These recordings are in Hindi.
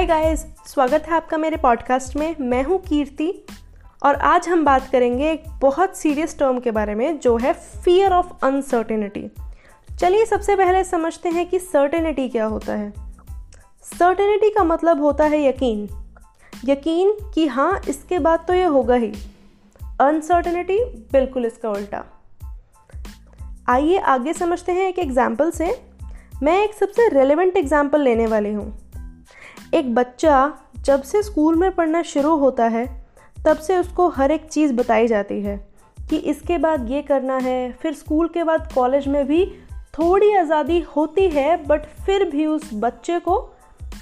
हाय गाइस स्वागत है आपका मेरे पॉडकास्ट में। मैं हूँ कीर्ति और आज हम बात करेंगे एक बहुत सीरियस टर्म के बारे में, जो है फियर ऑफ़ अनसर्टेनिटी चलिए सबसे पहले समझते हैं कि सर्टेनिटी क्या होता है। सर्टेनिटी का मतलब होता है यकीन। यकीन कि हाँ इसके बाद तो ये होगा ही। अनसर्टेनिटी बिल्कुल इसका उल्टा। आइए आगे समझते हैं एक एग्ज़ाम्पल से। मैं एक सबसे रेलेवेंट एग्ज़ाम्पल लेने वाली हूँ। एक बच्चा जब से स्कूल में पढ़ना शुरू होता है, तब से उसको हर एक चीज़ बताई जाती है कि इसके बाद ये करना है, फिर स्कूल के बाद कॉलेज में भी थोड़ी आज़ादी होती है, बट फिर भी उस बच्चे को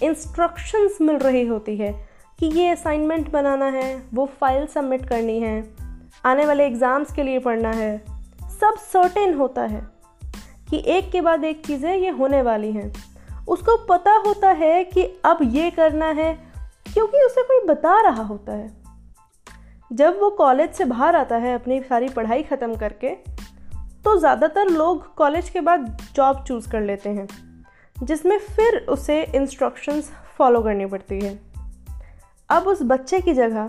इंस्ट्रक्शंस मिल रही होती है कि ये असाइनमेंट बनाना है, वो फ़ाइल सबमिट करनी है, आने वाले एग्ज़ाम्स के लिए पढ़ना है। सब सर्टेन होता है कि एक के बाद एक चीज़ें ये होने वाली हैं। उसको पता होता है कि अब ये करना है, क्योंकि उसे कोई बता रहा होता है। जब वो कॉलेज से बाहर आता है, अपनी सारी पढ़ाई ख़त्म करके तो ज़्यादातर लोग कॉलेज के बाद जॉब चूज़ कर लेते हैं, जिसमें फिर उसे इंस्ट्रक्शंस फॉलो करनी पड़ती है। अब उस बच्चे की जगह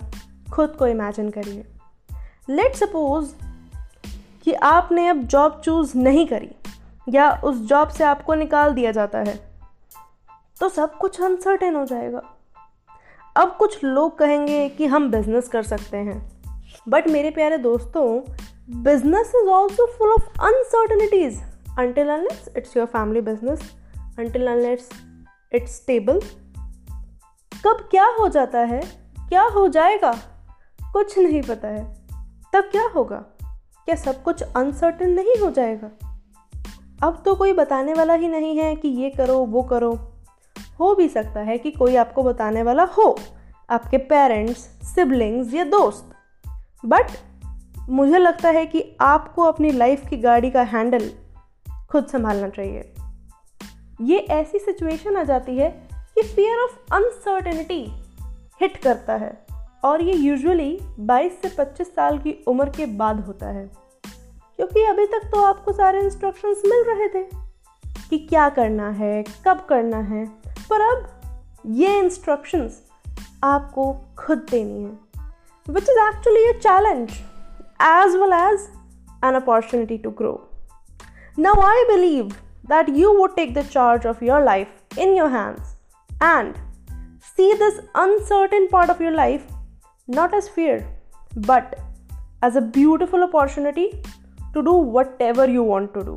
खुद को इमेजिन करिए। लेट सपोज़ कि आपने अब जॉब चूज़ नहीं करी, या उस जॉब से आपको निकाल दिया जाता है। तो सब कुछ अनसर्टेन हो जाएगा। अब कुछ लोग कहेंगे कि हम बिज़नेस कर सकते हैं। बट मेरे प्यारे दोस्तों business is also full of uncertainties until unless it's your family business, until unless it's stable, कब क्या हो जाता है, क्या हो जाएगा, कुछ नहीं पता है। तब क्या होगा? क्या सब कुछ अनसर्टन नहीं हो जाएगा? अब तो कोई बताने वाला ही नहीं है कि ये करो, वो करो। हो भी सकता है कि कोई आपको बताने वाला हो, आपके पेरेंट्स सिबलिंग्स या दोस्त। बट मुझे लगता है कि आपको अपनी लाइफ की गाड़ी का हैंडल खुद संभालना चाहिए। ये ऐसी सिचुएशन आ जाती है कि फियर ऑफ़ अनसर्टेनिटी हिट करता है और ये यूजुअली 22 से 25 साल की उम्र के बाद होता है। क्योंकि अभी तक तो आपको सारे इंस्ट्रक्शंस मिल रहे थे कि क्या करना है, कब करना है पर अब ये इंस्ट्रक्शंस आपको खुद देनी है which is actually a challenge as well as an opportunity to grow now I believe that you would take the charge of your life in your hands and see this uncertain part of your life not as fear but as a beautiful opportunity to do whatever you want to do